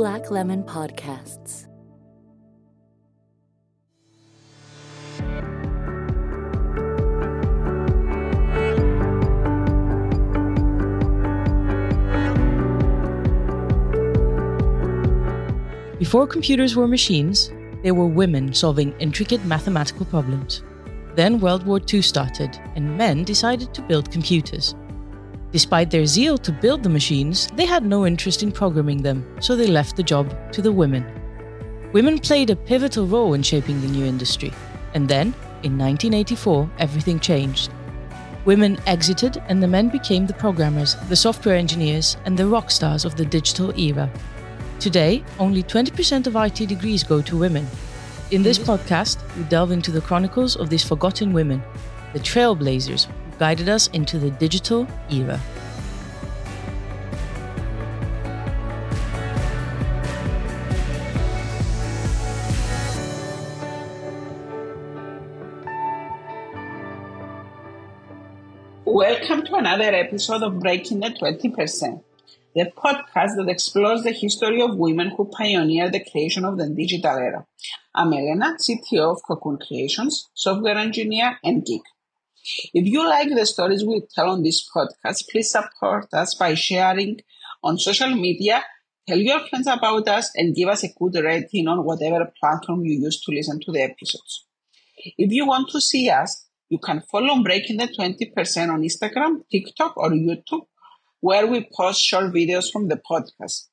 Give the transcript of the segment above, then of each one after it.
Black Lemon Podcasts. Before computers were machines, they were women solving intricate mathematical problems. Then World War II started, and men decided to build computers. Despite their zeal to build the machines, they had no interest in programming them, so they left the job to the women. Women played a pivotal role in shaping the new industry, and then, in 1984, everything changed. Women exited, and the men became the programmers, the software engineers, and the rock stars of the digital era. Today, only 20% of IT degrees go to women. In this podcast, we delve into the chronicles of these forgotten women, the trailblazers guided us into the digital era. Welcome to another episode of Breaking the 20%, the podcast that explores the history of women who pioneered the creation of the digital era. I'm Elena, CTO of Cocoon Creations, software engineer and geek. If you like the stories we tell on this podcast, please support us by sharing on social media, tell your friends about us, and give us a good rating on whatever platform you use to listen to the episodes. If you want to see us, you can follow Breaking the 20% on Instagram, TikTok, or YouTube, where we post short videos from the podcast.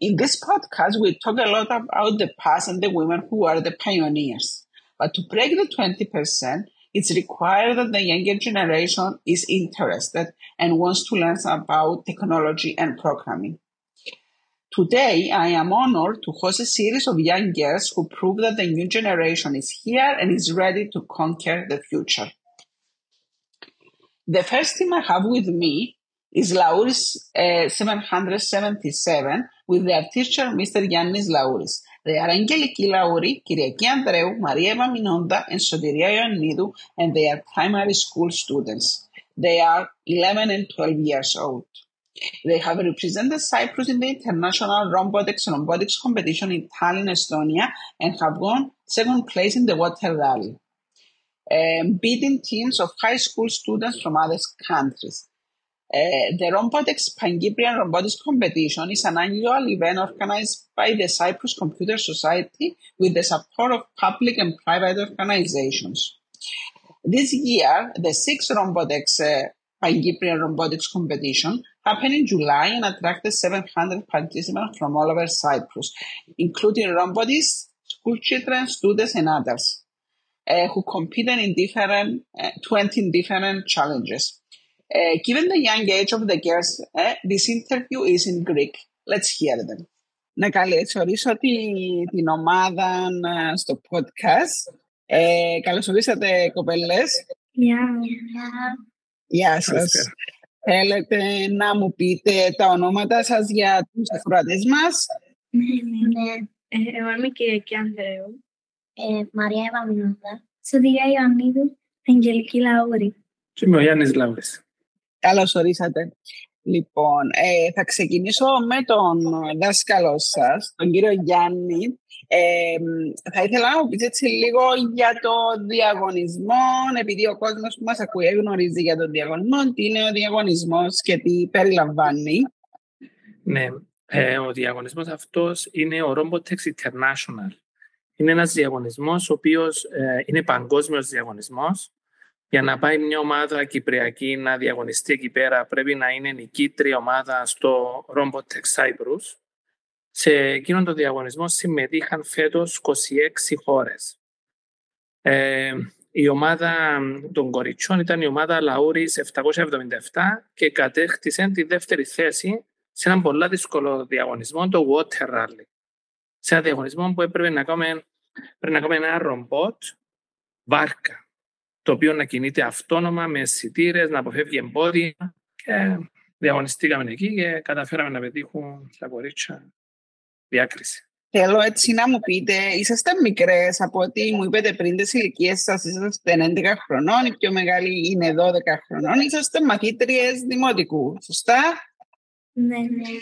In this podcast, we talk a lot about the past and the women who are the pioneers. But to break the 20%, it's required that the younger generation is interested and wants to learn about technology and programming. Today, I am honored to host a series of young girls who prove that the new generation is here and is ready to conquer the future. The first team I have with me is Lauris uh, 777 with their teacher Mr. Yannis Lauris. They are Angeliki Lauri, Kyriaki Andreu, Maria Eva and Sotiria Ioannidou, and they are primary school students. They are 11 and 12 years old. They have represented Cyprus in the International Robotics and Robotics competition in Tallinn, Estonia, and have won second place in the Water Rally, um, beating teams of high school students from other countries. Uh, the Robotics Pan-Cyprian Robotics Competition is an annual event organized by the Cyprus Computer Society with the support of public and private organizations. This year, the sixth Robotics uh, Robotics Competition happened in July and attracted 700 participants from all over Cyprus, including robotists, school children, students, and others, uh, who competed in different, uh, 20 different challenges. Uh, given the young age of the girls, uh, this interview is in Greek. Let's hear them. Να καλωσορίσω τη, την ομάδα στο podcast. Ε, καλωσορίσατε κοπέλες. Γεια. Γεια σας. Θέλετε να μου πείτε τα ονόματα σας για τους ακροατές μας; Ναι, ναι. Ε, εγώ είμαι η Κυριακή Ανδρέου. Ε, Μαρία Ευαμινόντα. Σωτηρία Ιωαννίδου. Αγγελική Λαούρη. Και είμαι ο Γιάννης Λαούρης. Καλώς ορίσατε. Λοιπόν, ε, θα ξεκινήσω με τον δάσκαλο σας, τον κύριο Γιάννη. Ε, θα ήθελα να μου πείτε έτσι λίγο για το διαγωνισμό, επειδή ο κόσμος που μας ακούει γνωρίζει για τον διαγωνισμό, τι είναι ο διαγωνισμός και τι περιλαμβάνει. Ναι, ε, ο διαγωνισμός αυτός είναι ο Robotex International. Είναι ένας διαγωνισμός ο οποίος ε, είναι παγκόσμιος διαγωνισμός για να πάει μια ομάδα κυπριακή να διαγωνιστεί εκεί πέρα πρέπει να είναι νικήτρια ομάδα στο Robotex Cyprus. Σε εκείνον τον διαγωνισμό συμμετείχαν φέτος 26 χώρες. Ε, η ομάδα των κοριτσιών ήταν η ομάδα Λαούρης 777 και κατέκτησε τη δεύτερη θέση σε έναν πολύ δύσκολο διαγωνισμό, το Water Rally. Σε ένα διαγωνισμό που έπρεπε να κάνουμε, πρέπει να κάνουμε ένα ρομπότ βάρκα το οποίο να κινείται αυτόνομα με αισθητήρες, να αποφεύγει εμπόδια. Και διαγωνιστήκαμε εκεί και καταφέραμε να πετύχουν τα κορίτσια διάκριση. Θέλω έτσι να μου πείτε, είσαστε μικρές από ό,τι μου είπατε πριν τις ηλικίες σας, είσαστε 11 χρονών, η πιο μεγάλη είναι 12 χρονών, είσαστε μαθήτριες δημοτικού, σωστά; Ναι, ναι.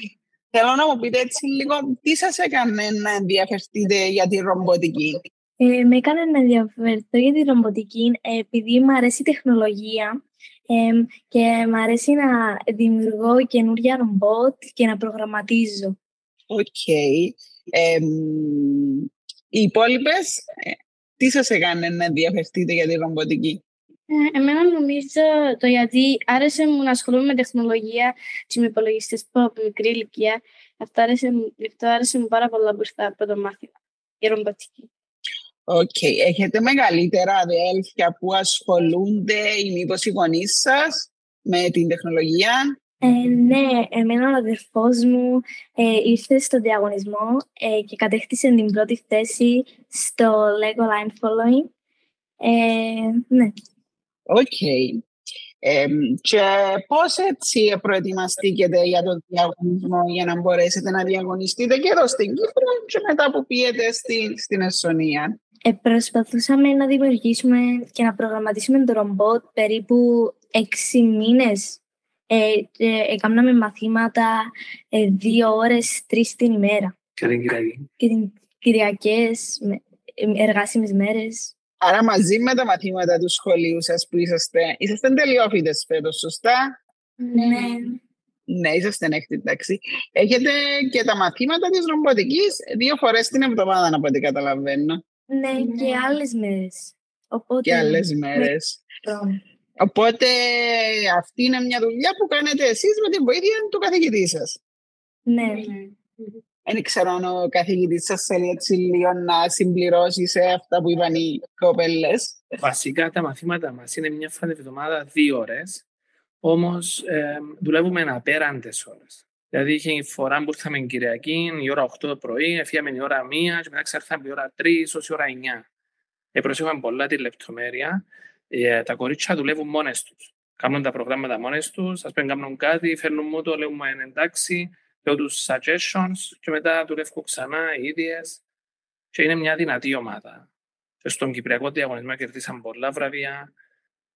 Θέλω να μου πείτε έτσι λίγο τι σας έκανε να ενδιαφερθείτε για τη ρομποτική; Ε, με έκανε να ενδιαφερθώ για τη ρομποτική ε, επειδή μου αρέσει η τεχνολογία ε, και μου αρέσει να δημιουργώ καινούργια ρομπότ και να προγραμματίζω. Οκ. Ε, οι υπόλοιπες, τι σας έκανε να ενδιαφερθείτε για τη ρομποτική; Ε, εμένα νομίζω το γιατί άρεσε μου να ασχολούμαι με τεχνολογία και με υπολογιστές από μικρή ηλικία. Αυτό άρεσε, αυτό άρεσε μου πάρα πολλά μπροστά από το μάθημα. Η ρομποτική. OK. Okay. Έχετε μεγαλύτερα αδέλφια που ασχολούνται ή μήπως οι γονείς σας με την τεχνολογία; Ε, ναι, εμένα ο αδερφός μου ε, ήρθε στο διαγωνισμό ε, και κατέκτησε την πρώτη θέση στο Lego Line Following. Ε, ναι. OK. Okay. Ε, και πώς έτσι προετοιμαστήκετε για τον διαγωνισμό για να μπορέσετε να διαγωνιστείτε και εδώ στην Κύπρο και μετά που πήγετε στην, στην Εσθονία. Ε, προσπαθούσαμε να δημιουργήσουμε και να προγραμματίσουμε το ρομπότ περίπου έξι μήνες. Ε, έκαναμε μαθήματα ε, δύο ώρες, τρεις την ημέρα. Και την Κυριακή. Και την Κυριακές, εργάσιμες μέρες. Άρα μαζί με τα μαθήματα του σχολείου σας που είσαστε, είσαστε τελειόφοιτες φέτος, σωστά; Ναι. Ναι, είσαστε έκτη, εντάξει. Έχετε και τα μαθήματα της ρομποτικής δύο φορές την εβδομάδα, από ό,τι καταλαβαίνω. Ναι, ναι, και άλλες μέρες. Οπότε... Και άλλες μέρες. Ναι. Οπότε αυτή είναι μια δουλειά που κάνετε εσείς με την βοήθεια του καθηγητή σας. Ναι. Δεν ξέρω αν ο καθηγητής σας θέλει έτσι λίγο να συμπληρώσει σε αυτά που είπαν οι κοπέλες. Βασικά τα μαθήματα μας είναι μια φορά την εβδομάδα δύο ώρες, όμως ε, δουλεύουμε απέραντες ώρες. Δηλαδή είχε φορά που ήρθαμε Κυριακή, η ώρα 8 το πρωί, έφυγαμε η ώρα 1 και μετά ξερθάμε η ώρα 3 ως η ώρα 9. Ε, προσέχουμε πολλά τη λεπτομέρεια. Ε, τα κορίτσια δουλεύουν μόνες τους. Κάνουν τα προγράμματα μόνες τους, ας πούμε, κάνουν κάτι, φέρνουν μου το, λέμε εντάξει, λέω τους suggestions και μετά δουλεύω ξανά οι ίδιες. Και είναι μια δυνατή ομάδα. Και στον Κυπριακό διαγωνισμό κερδίσαν πολλά βραβεία.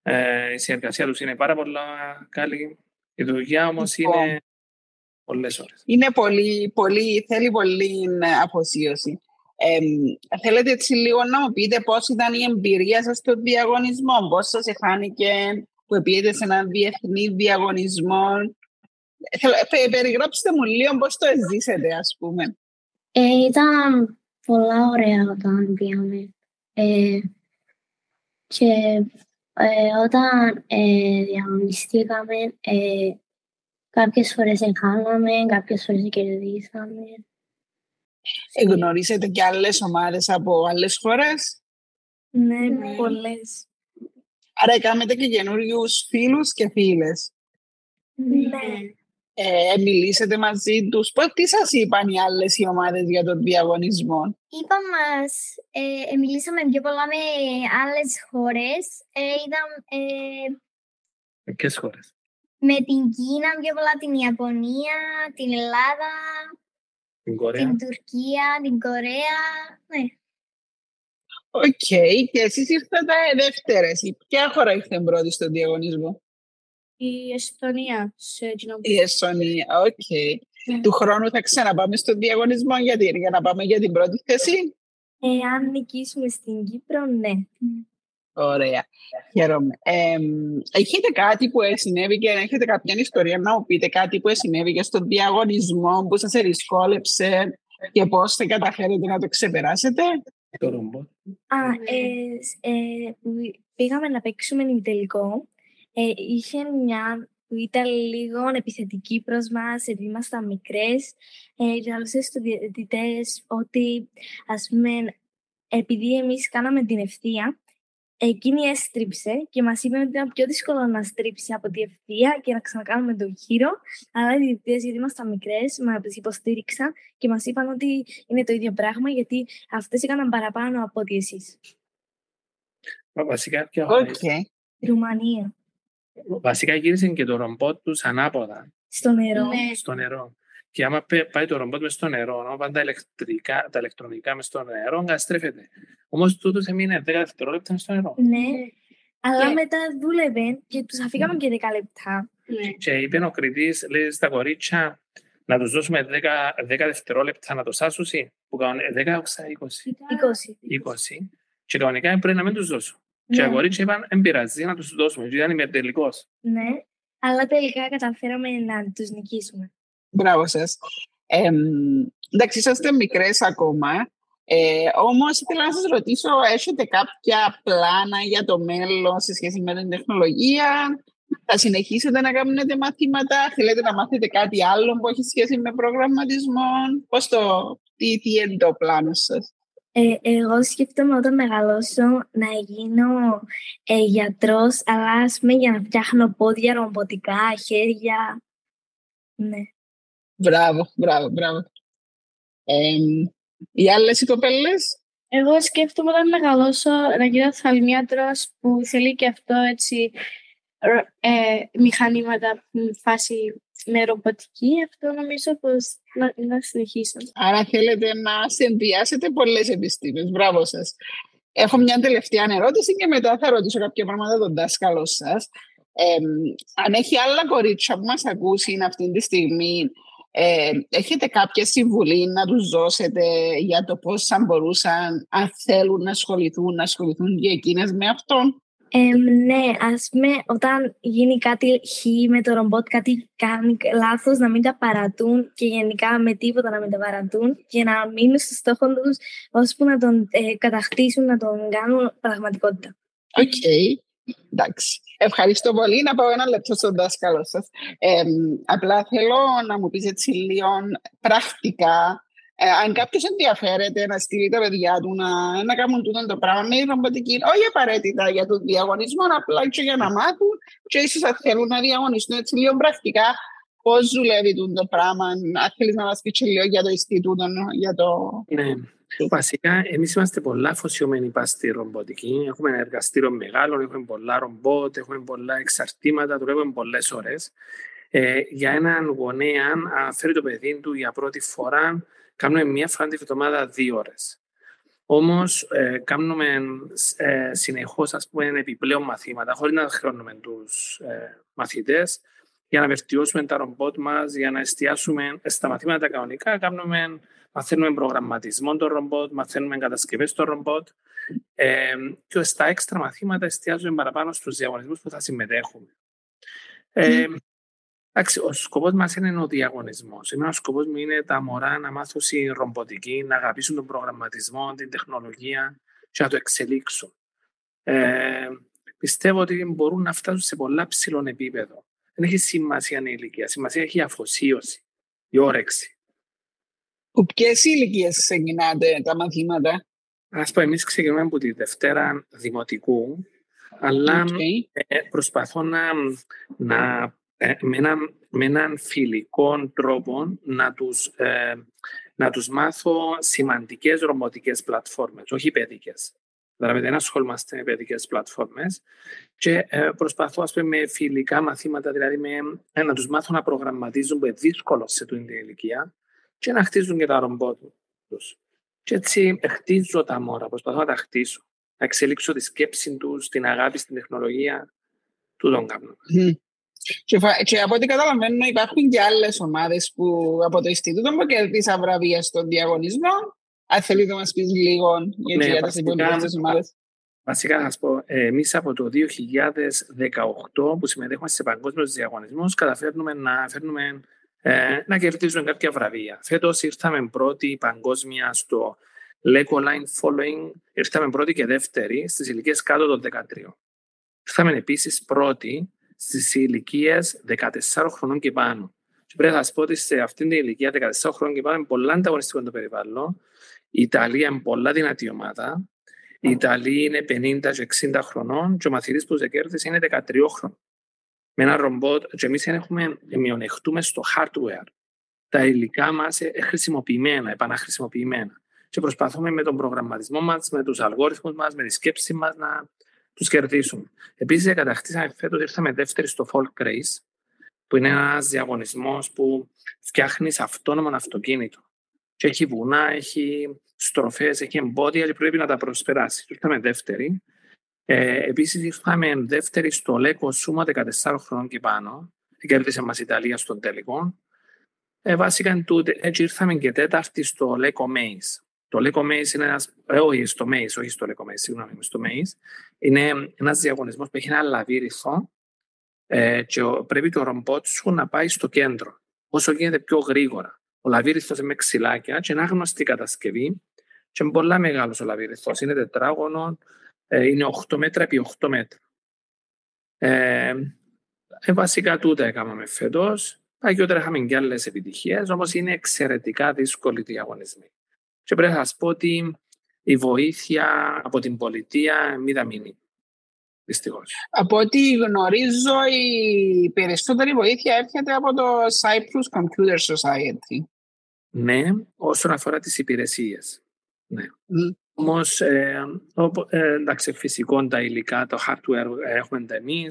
Ε, η συνεργασία τους είναι πάρα πολλά καλή. Η δουλειά όμως Λοιπόν. είναι πολλές ώρες. Είναι πολύ, πολύ, θέλει πολύ αφοσίωση. Ε, θέλετε έτσι λίγο να μου πείτε πώς ήταν η εμπειρία σας στο διαγωνισμό, πώς σας εφάνηκε που πήγατε σε έναν διεθνή διαγωνισμό. Θέλω, ε, περιγράψτε μου λίγο πώς το ζήσετε, ας πούμε. Ε, ήταν πολλά ωραία όταν πήγαμε. Ε, και ε, όταν ε, διαγωνιστήκαμε, ε, κάποιες φορές εγχάναμε, κάποιες φορές κερδίσαμε. Γνωρίσετε και άλλες ομάδες από άλλες χώρες; Ναι, Ναι. πολλές. Άρα κάνετε και καινούριους φίλους και φίλες. Ναι. Ναι. Ε, μιλήσετε μαζί τους. Πώς, τι σας είπαν οι άλλες οι ομάδες για τον διαγωνισμό; Είπα μας, ε, ε, μιλήσαμε πιο πολλά με άλλες χώρες. Ε, είδαμε ε, Ποιε χώρες. Με την Κίνα πιο πολλά, την Ιαπωνία, την Ελλάδα, Την Κορέα. την Τουρκία, την Κορέα. Ναι. Οκ. Και εσείς ήρθατε δεύτερες. Η- Ποια χώρα ήρθε πρώτη στον διαγωνισμό; Η Εσθονία σε Η Εσσονία. Οκ. Του χρόνου θα ξαναπάμε στον διαγωνισμό γιατί, για να πάμε για την πρώτη θέση; Εάν νικήσουμε στην Κύπρο, ναι. Ωραία. Χαίρομαι. Ε, έχετε κάτι που συνέβη και έχετε κάποια ιστορία να μου πείτε κάτι που συνέβη και στον διαγωνισμό που σας δυσκόλεψε και πώς θα καταφέρετε να το ξεπεράσετε; Το ρομπότ. Α, Ναι. ε, σ- ε, που πήγαμε να παίξουμε τελικό. Ε, είχε μια που ήταν λίγο επιθετική προς μας, επειδή ήμασταν μικρές. Ε, και ρωτούσε στους διαιτητές ότι, ας πούμε, επειδή εμείς κάναμε την ευθεία, εκείνη έστριψε και μας είπε ότι ήταν πιο δύσκολο να στρίψει από τη ευθεία και να ξανακάνουμε τον γύρο. Αλλά οι διαιτητές, γιατί ήμασταν μικρές, μας υποστήριξαν και μας είπαν ότι είναι το ίδιο πράγμα, γιατί αυτές έκαναν παραπάνω από ότι εσείς. Μα Βασικά, ποια χώρα Οκ. είναι. Ρουμανία. Βασικά γύρισε και το ρομπότ τους ανάποδα Στο νερό. Ναι. στο νερό. Και άμα πέ- πάει το ρομπότ μες στο νερό, άμα πάνε τα, ηλεκτρικά, τα ηλεκτρονικά μες στο νερό, καταστρέφεται. Όμως τούτος έμεινε 10 δευτερόλεπτα μες στο νερό. Ναι. Αλλά Και- μετά δούλευε και τους αφήκαμε και 10 λεπτά. Ναι. Και είπε ο κριτή, λέει στα κορίτσια, να τους δώσουμε 10, 10 δευτερόλεπτα να το σάσουν που κάνουν 10 20. 20. 20. Και κανονικά πρέπει να μην τους δώσω. Ναι. Και οι αγορίτσια είπαν, δεν πειράζει να τους δώσουμε, γιατί ήταν υπερτελικός. Ναι, αλλά τελικά καταφέραμε να τους νικήσουμε. Μπράβο σας. Ε, εντάξει, είσαστε μικρές ακόμα. Ε, Όμως, ήθελα να σας ρωτήσω, έχετε κάποια πλάνα για το μέλλον σε σχέση με την τεχνολογία, θα συνεχίσετε να κάνετε μαθήματα, θέλετε να μάθετε κάτι άλλο που έχει σχέση με προγραμματισμό, πώς το, τι, τι είναι το πλάνο σας; Ε, εγώ σκέφτομαι όταν μεγαλώσω να γίνω ε, γιατρός, αλλά ας πούμε για να φτιάχνω πόδια, ρομποτικά, χέρια. Ναι. Μπράβο, μπράβο, μπράβο. Ε, οι άλλες οι κοπέλες, Εγώ σκέφτομαι όταν μεγαλώσω να γίνω θαλμίατρος που θέλει και αυτό έτσι ρο- ε, μηχανήματα μ, φάση με ρομποτική. Αυτό νομίζω πως να, να συνεχίσω. άρα θέλετε να συνδυάσετε πολλές επιστήμες. Μπράβο σας. Έχω μια τελευταία ερώτηση και μετά θα ρωτήσω κάποια πράγματα τον δάσκαλο σας. Ε, αν έχει άλλα κορίτσια που μας ακούσει αυτή τη στιγμή, ε, έχετε κάποια συμβουλή να τους δώσετε για το πώς θα μπορούσαν, αν θέλουν να ασχοληθούν, να ασχοληθούν και εκείνες με αυτό. Ε, ναι, ας πούμε όταν γίνει κάτι χ με το ρομπότ, κάτι κάνει λάθος, να μην τα παρατούν και γενικά με τίποτα να μην τα παρατούν και να μείνουν στο στόχο τους ώσπου να τον ε, κατακτήσουν, να τον κάνουν πραγματικότητα. Οκ. Εντάξει. Ευχαριστώ πολύ. Να πάω ένα λεπτό στον δάσκαλο σας. Ε, απλά θέλω να μου πεις έτσι λίγο πρακτικά ε, αν κάποιος ενδιαφέρεται να στείλει τα παιδιά του να, να κάνουν τούτο το πράγμα με ρομποτική, όχι απαραίτητα για τον διαγωνισμό, απλά και για να μάθουν και ίσως αν θέλουν να διαγωνιστούν έτσι λίγο πρακτικά πώς δουλεύει τούτο το πράγμα. Αν θέλεις να μας πεις και λίγο για το Ινστιτούτο, για το. Ναι. Βασικά, εμείς είμαστε πολλά αφοσιωμένοι πας στη ρομποτική. Έχουμε ένα εργαστήριο μεγάλο, έχουμε πολλά ρομπότ, έχουμε πολλά εξαρτήματα, δουλεύουμε πολλές ώρες. Ε, για έναν γονέα, αν φέρει το παιδί του για πρώτη φορά, κάνουμε μία φορά την εβδομάδα δύο ώρες. Όμως, ε, κάνουμε ε, συνεχώς επιπλέον μαθήματα, χωρίς να χρεώνουμε τους ε, μαθητές, για να βελτιώσουμε τα ρομπότ μας, για να εστιάσουμε στα μαθήματα κανονικά. Κάνουμε, μαθαίνουμε προγραμματισμό των ρομπότ, μαθαίνουμε κατασκευές των ρομπότ. Ε, και στα έξτρα μαθήματα εστιάζουμε παραπάνω στους διαγωνισμούς που θα συμμετέχουμε. Ε, Εντάξει, ο σκοπός μας είναι ο διαγωνισμός. Εμένα ο σκοπός μου είναι τα μωρά να μάθουν η ρομποτική, να αγαπήσουν τον προγραμματισμό, την τεχνολογία και να το εξελίξουν. Ε, πιστεύω ότι μπορούν να φτάσουν σε πολλά ψηλό επίπεδο. Δεν έχει σημασία η ηλικία. Σημασία έχει η αφοσίωση, η όρεξη. Που ποιες ηλικίες ξεκινάτε τα μαθήματα, Α πω, εμείς ξεκινούμε από τη Δευτέρα Δημοτικού, αλλά okay. ε, προσπαθώ να, να ε, με, έναν, με έναν φιλικό τρόπο να τους, ε, να τους μάθω σημαντικές ρομποτικές πλατφόρμες, όχι παιδικές. Δηλαδή δεν ασχολούμαστε με παιδικές πλατφόρμες και ε, προσπαθώ ας πούμε, με φιλικά μαθήματα, δηλαδή με, ε, να τους μάθω να προγραμματίζουν που είναι δύσκολο σε την ηλικία και να χτίζουν και τα ρομπότ τους. Και έτσι χτίζω τα μόρα, προσπαθώ να τα χτίσω, να εξελίξω τη σκέψη τους, την αγάπη στην τεχνολογία, του τον κάνω. Mm. Και, και από ό,τι καταλαβαίνω υπάρχουν και άλλες ομάδες που από το Ινστιτούτο που κερδίσαν βραβεία στον διαγωνισμό. Αν θέλει να μας πεις λίγο Ναι, για τις υπόλοιπες ομάδες. Βασικά να σας πω, εμείς από το 2018 που συμμετέχουμε σε παγκόσμιους διαγωνισμούς, καταφέρνουμε να, φέρνουμε, ε, να κερδίζουμε κάποια βραβεία. Φέτος ήρθαμε πρώτη παγκόσμια στο Lego Line Following, ήρθαμε πρώτη και δεύτερη στις ηλικίες κάτω των 13. Ήρθαμε επίσης πρώτη στις ηλικίες 14 χρονών και πάνω. Και πρέπει να σας πω ότι σε αυτήν την ηλικία 14 χρονών και πάνω είναι πολλά ανταγωνιστικό το περιβάλλον. Η Ιταλία είναι πολλά δυνατή ομάδα. Η Ιταλία είναι 50 και 60 χρονών και ο μαθητής που κέρδισε είναι 13 χρονών. Με ένα ρομπότ και εμείς έχουμε μειονεχτούμε στο hardware. Τα υλικά μας είναι χρησιμοποιημένα, επαναχρησιμοποιημένα. Και προσπαθούμε με τον προγραμματισμό μας, με τους αλγόριθμους μας, με τη σκέψη μας να τους κερδίσουμε. Επίσης, κατακτήσαμε φέτος, ήρθαμε δεύτερη στο Folk Race, που είναι ένας διαγωνισμός που φτιάχνεις αυτόνομο αυτοκίνητο. Και έχει βουνά, έχει στροφές, έχει εμπόδια και πρέπει να τα προσπεράσεις. Ήρθαμε δεύτερη. Ε, Επίσης, ήρθαμε δεύτερη στο Λέκο Σούμα 14 χρόνων και πάνω. Κέρδισε μας η Ιταλία στον τελικό. Ε, βασικά είναι τούτε. Έτσι ήρθαμε και τέταρτη στο Λέκο Μέης. Το Λέκο Μέης είναι ένας, ε, όχι στο Μέης, όχι στο Λέκο Μέης, συγγνώμη, στο Μέης. Είναι ένας διαγωνισμός που έχει ένα λαβύριθο ε, και πρέπει το ρομπότ σου να πάει στο κέντρο, όσο γίνεται πιο γρήγορα. Ο λαβύριθος είναι με ξυλάκια και είναι άγνωστη κατασκευή και είναι πολλά μεγάλος ο λαβύριθος. Είναι τετράγωνο, ε, είναι 8 μέτρα επί 8 μέτρα. Ε, ε, βασικά τούτα έκαναμε φέτος. Παγιότερα είχαμε και άλλες επιτυχίες, όμως είναι εξαιρετικά δύσκολοι διαγωνισμοί. Και πρέπει να σας πω ότι η βοήθεια από την πολιτεία μηδαμινή. Δυστυχώς. Από ό,τι γνωρίζω, η περισσότερη βοήθεια έρχεται από το Cyprus Computer Society. Ναι, όσον αφορά τις υπηρεσίες. Ναι. Mm. Όμως, ε, ε, εντάξει, φυσικό τα υλικά, το hardware έχουμε εμεί.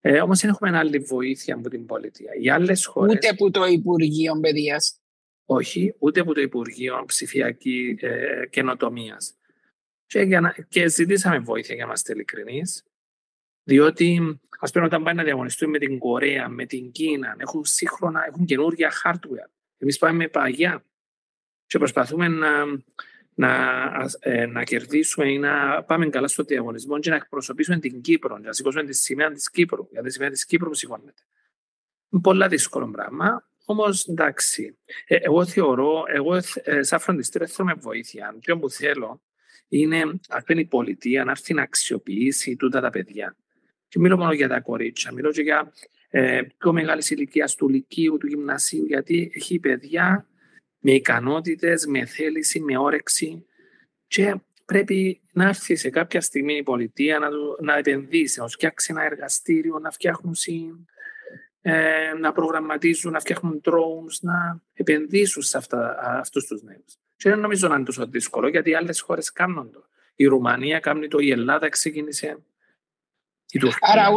Ε, Όμως δεν έχουμε άλλη βοήθεια από την πολιτεία. Οι άλλες χώρε. Ούτε από το Υπουργείο Παιδείας. Όχι, ούτε από το Υπουργείο Ψηφιακή ε, Καινοτομίας. Και, και ζητήσαμε βοήθεια για να είμαστε ειλικρινείς. Διότι, ας πούμε, όταν πάει να διαγωνιστούμε με την Κορέα, με την Κίνα, έχουν σύγχρονα, έχουν καινούργια hardware. Εμείς πάμε με παγιά. Και προσπαθούμε να, να, ε, να κερδίσουμε ή να πάμε καλά στο διαγωνισμό και να εκπροσωπήσουμε την Κύπρο, να σηκώσουμε τη σημαία της Κύπρου. Γιατί η σημαία της Κύπρου σηκώνεται. Είναι πολλά δύσκολο πράγμα. Όμως εντάξει, ε, εγώ θεωρώ, εγώ ε, σαν φροντιστήριο θέλω με βοήθεια. Το που θέλω είναι αυτή η πολιτεία να έρθει να αξιοποιήσει τούτα τα παιδιά. Και μιλώ μόνο για τα κορίτσια, μιλώ και για ε, πιο μεγάλης ηλικίας του Λυκείου, του Γυμνασίου, γιατί έχει παιδιά με ικανότητες, με θέληση, με όρεξη και πρέπει να έρθει σε κάποια στιγμή η πολιτεία να, να επενδύσει, να φτιάξει ένα εργαστήριο, να φτιάχνουν ε, να προγραμματίζουν, να φτιάχνουν drones, να επενδύσουν σε αυτά, αυτούς τους νέους. Και δεν νομίζω να είναι τόσο δύσκολο, γιατί οι άλλες χώρες κάνουν το. Η Ρουμανία κάνει το, η Ελλάδα ξεκίνησε Άρα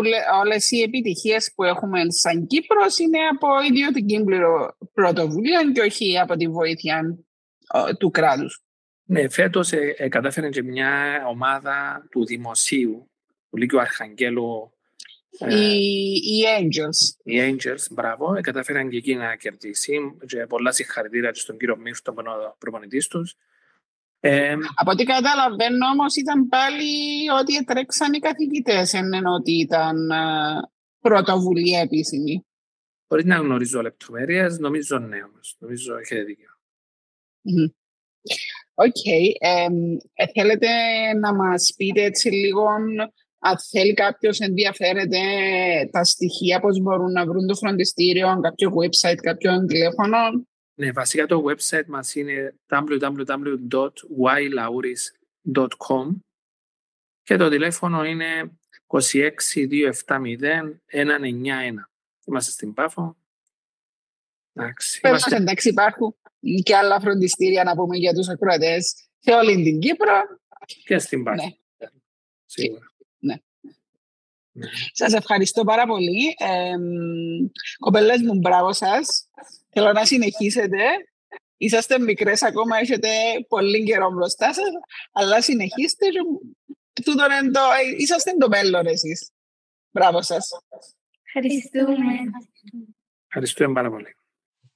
όλε οι επιτυχίες που έχουμε σαν Κύπρος είναι από ιδιωτική πρωτοβουλία και όχι από τη βοήθεια του κράτους. Ναι, φέτος ε, ε, κατάφερε και μια ομάδα του Δημοσίου, του Λύκειου Αρχαγγέλου. Ε, οι, Angels. Οι Angels, μπράβο. Ε, κατάφεραν και εκεί να κερδίσει. Και πολλά συγχαρητήρια στον κύριο Μίρ, τον προπονητής τους. Ε, Από ό,τι καταλαβαίνω όμως ήταν πάλι ότι έτρεξαν οι καθηγητές, ενώ ότι ήταν uh, πρωτοβουλία επίσημη. Χωρίς να γνωρίζω λεπτομέρειες, νομίζω ναι όμως. Νομίζω έχετε δίκιο. OK. Okay. Ε, θέλετε να μας πείτε έτσι λίγο αν θέλει κάποιος ενδιαφέρεται τα στοιχεία, πώς μπορούν να βρουν το φροντιστήριο, κάποιο website, κάποιο τηλέφωνο; Ναι, βασικά το website μας είναι www.ylauris.com και το τηλέφωνο είναι 26270 Είμαστε στην Πάφο. Εντάξει, είμαστε... εντάξει υπάρχουν και άλλα φροντιστήρια να πούμε για τους ακροατές σε όλη την Κύπρο. Και στην Πάφο. Ναι. Σίγουρα. Ναι. ναι. Σας ευχαριστώ πάρα πολύ. Ε, κοπελές μου, μπράβο σας. Θέλω να συνεχίσετε. Είσαστε μικρές ακόμα, έχετε πολύ καιρό μπροστά σας, αλλά συνεχίστε. είσαστε το μέλλον εσείς. Μπράβο σας. Ευχαριστούμε. Ευχαριστούμε πάρα πολύ.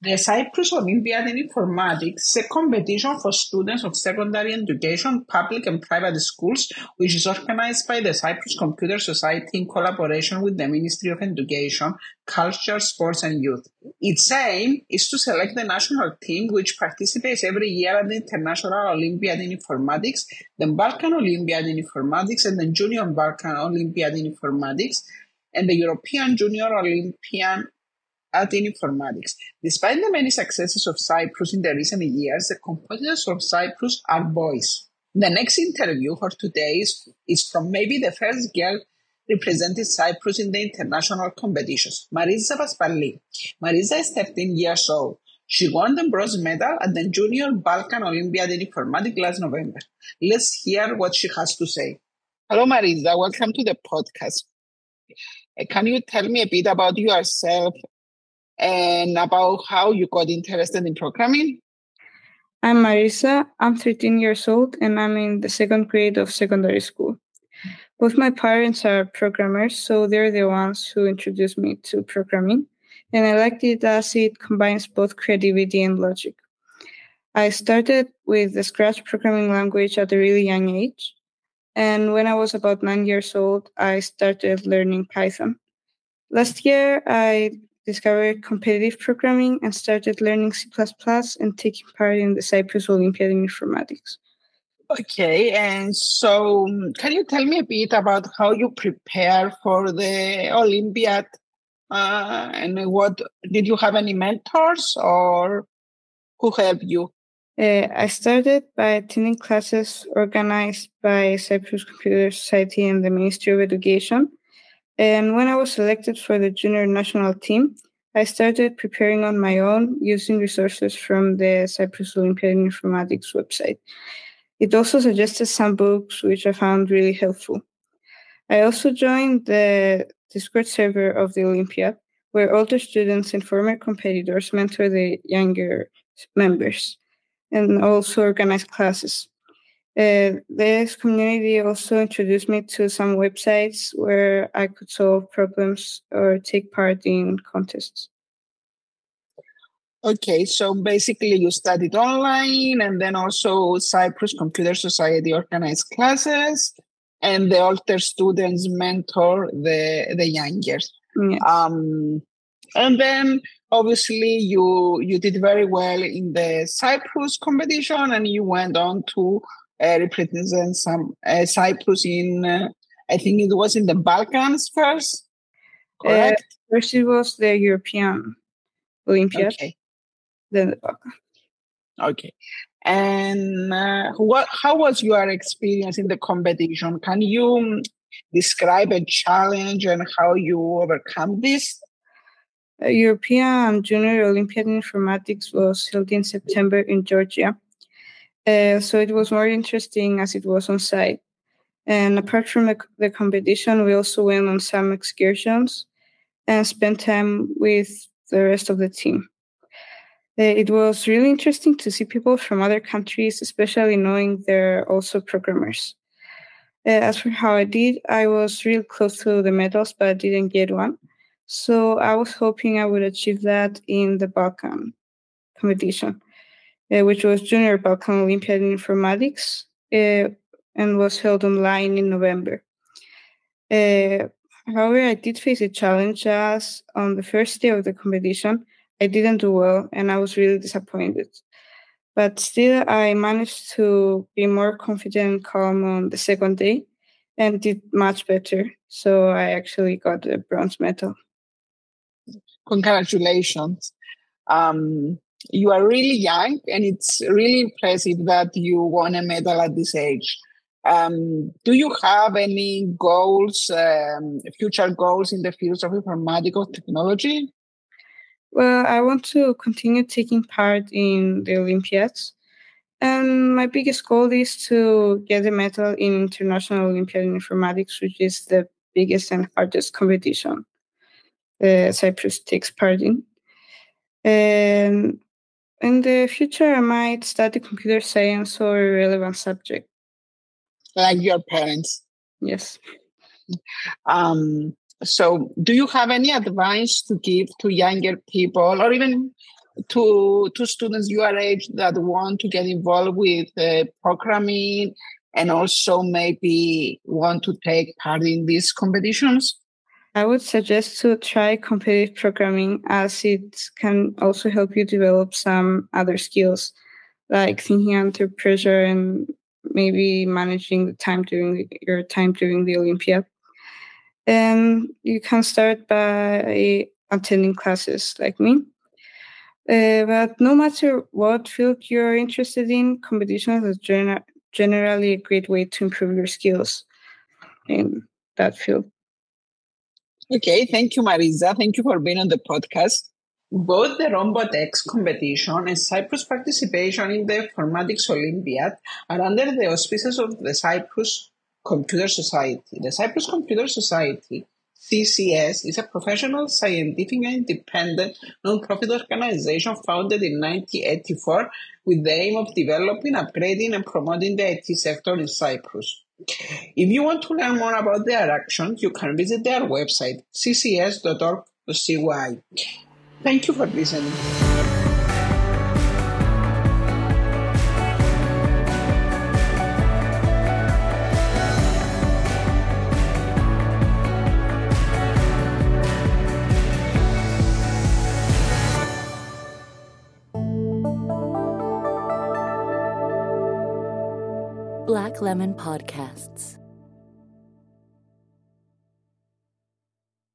The Cyprus Olympiad in Informatics is a competition for students of secondary education, public and private schools, which is organized by the Cyprus Computer Society in collaboration with the Ministry of Education, Culture, Sports and Youth. Its aim is to select the national team which participates every year at the International Olympiad in Informatics, the Balkan Olympiad in Informatics and the Junior Balkan Olympiad in Informatics, and the European Junior Olympian at in informatics. Despite the many successes of Cyprus in the recent years, the competitors of Cyprus are boys. The next interview for today is, is from maybe the first girl representing Cyprus in the international competitions, Marisa Paspalli. Marisa is 13 years old. She won the bronze medal at the Junior Balkan Olympiad in Informatics last November. Let's hear what she has to say. Hello, Marisa. Welcome to the podcast. Uh, can you tell me a bit about yourself and about how you got interested in programming. I'm Marisa. I'm 13 years old and I'm in the second grade of secondary school. Both my parents are programmers, so they're the ones who introduced me to programming. and I liked it as it combines both creativity and logic. I started with the Scratch programming language at a really young age. And when I was about nine years old, I started learning Python. Last year, I discovered competitive programming and started learning C and taking part in the Cyprus Olympiad in informatics. Okay, and so um, can you tell me a bit about how you prepare for the Olympiad? Uh, and what did you have any mentors or who helped you? Uh, I started by attending classes organized by Cyprus Computer Society and the Ministry of Education. And when I was selected for the junior national team, I started preparing on my own using resources from the Cyprus Olympiad Informatics website. It also suggested some books which I found really helpful. I also joined the Discord server of the Olympiad, where older students and former competitors mentor the younger members and also organize classes. Uh, this community also introduced me to some websites where I could solve problems or take part in contests. Okay, so basically you studied online and then also Cyprus Computer Society organized classes and the older students mentor the the younger. Yes. Um, and then obviously you you did very well in the Cyprus competition, and you went on to uh, represent some uh, Cyprus in uh, I think it was in the Balkans first. Uh, correct. first, it was the European Olympiad. Okay. Then the Balkans. Okay. And uh, what? How was your experience in the competition? Can you um, describe a challenge and how you overcome this? European Junior Olympiad in Informatics was held in September in Georgia. Uh, so it was more interesting as it was on site. And apart from the, competition, we also went on some excursions and spent time with the rest of the team. Uh, it was really interesting to see people from other countries, especially knowing they're also programmers. Uh, as for how I did, I was real close to the medals, but I didn't get one. So I was hoping I would achieve that in the Balkan competition, uh, which was Junior Balkan Olympiad in Informatics uh, and was held online in November. Uh, however, I did face a challenge as on the first day of the competition, I didn't do well and I was really disappointed. But still, I managed to be more confident and calm on the second day and did much better. So I actually got a bronze medal congratulations. Um, you are really young, and it's really impressive that you won a medal at this age. Um, do you have any goals, um, future goals in the fields of informatics technology? Well, I want to continue taking part in the Olympiads. And my biggest goal is to get a medal in International Olympiad in Informatics, which is the biggest and hardest competition uh, Cyprus takes part in. In the future, I might study computer science or a relevant subject. Like your parents. Yes. Um, so, do you have any advice to give to younger people or even to, to students your age that want to get involved with uh, programming and also maybe want to take part in these competitions? I would suggest to try competitive programming as it can also help you develop some other skills like thinking under pressure and maybe managing the time during your time during the Olympiad. And you can start by attending classes like me. Uh, but no matter what field you're interested in, competition is gener- generally a great way to improve your skills in that field. Okay, thank you, Marisa. Thank you for being on the podcast. Both the Rombotex competition and Cyprus participation in the Informatics Olympiad are under the auspices of the Cyprus Computer Society. The Cyprus Computer Society, CCS, is a professional, scientific, and independent non-profit organization founded in 1984 with the aim of developing, upgrading, and promoting the IT sector in Cyprus. If you want to learn more about their actions, you can visit their website, ccs.org.cy. Thank you for listening. Lemon Podcasts.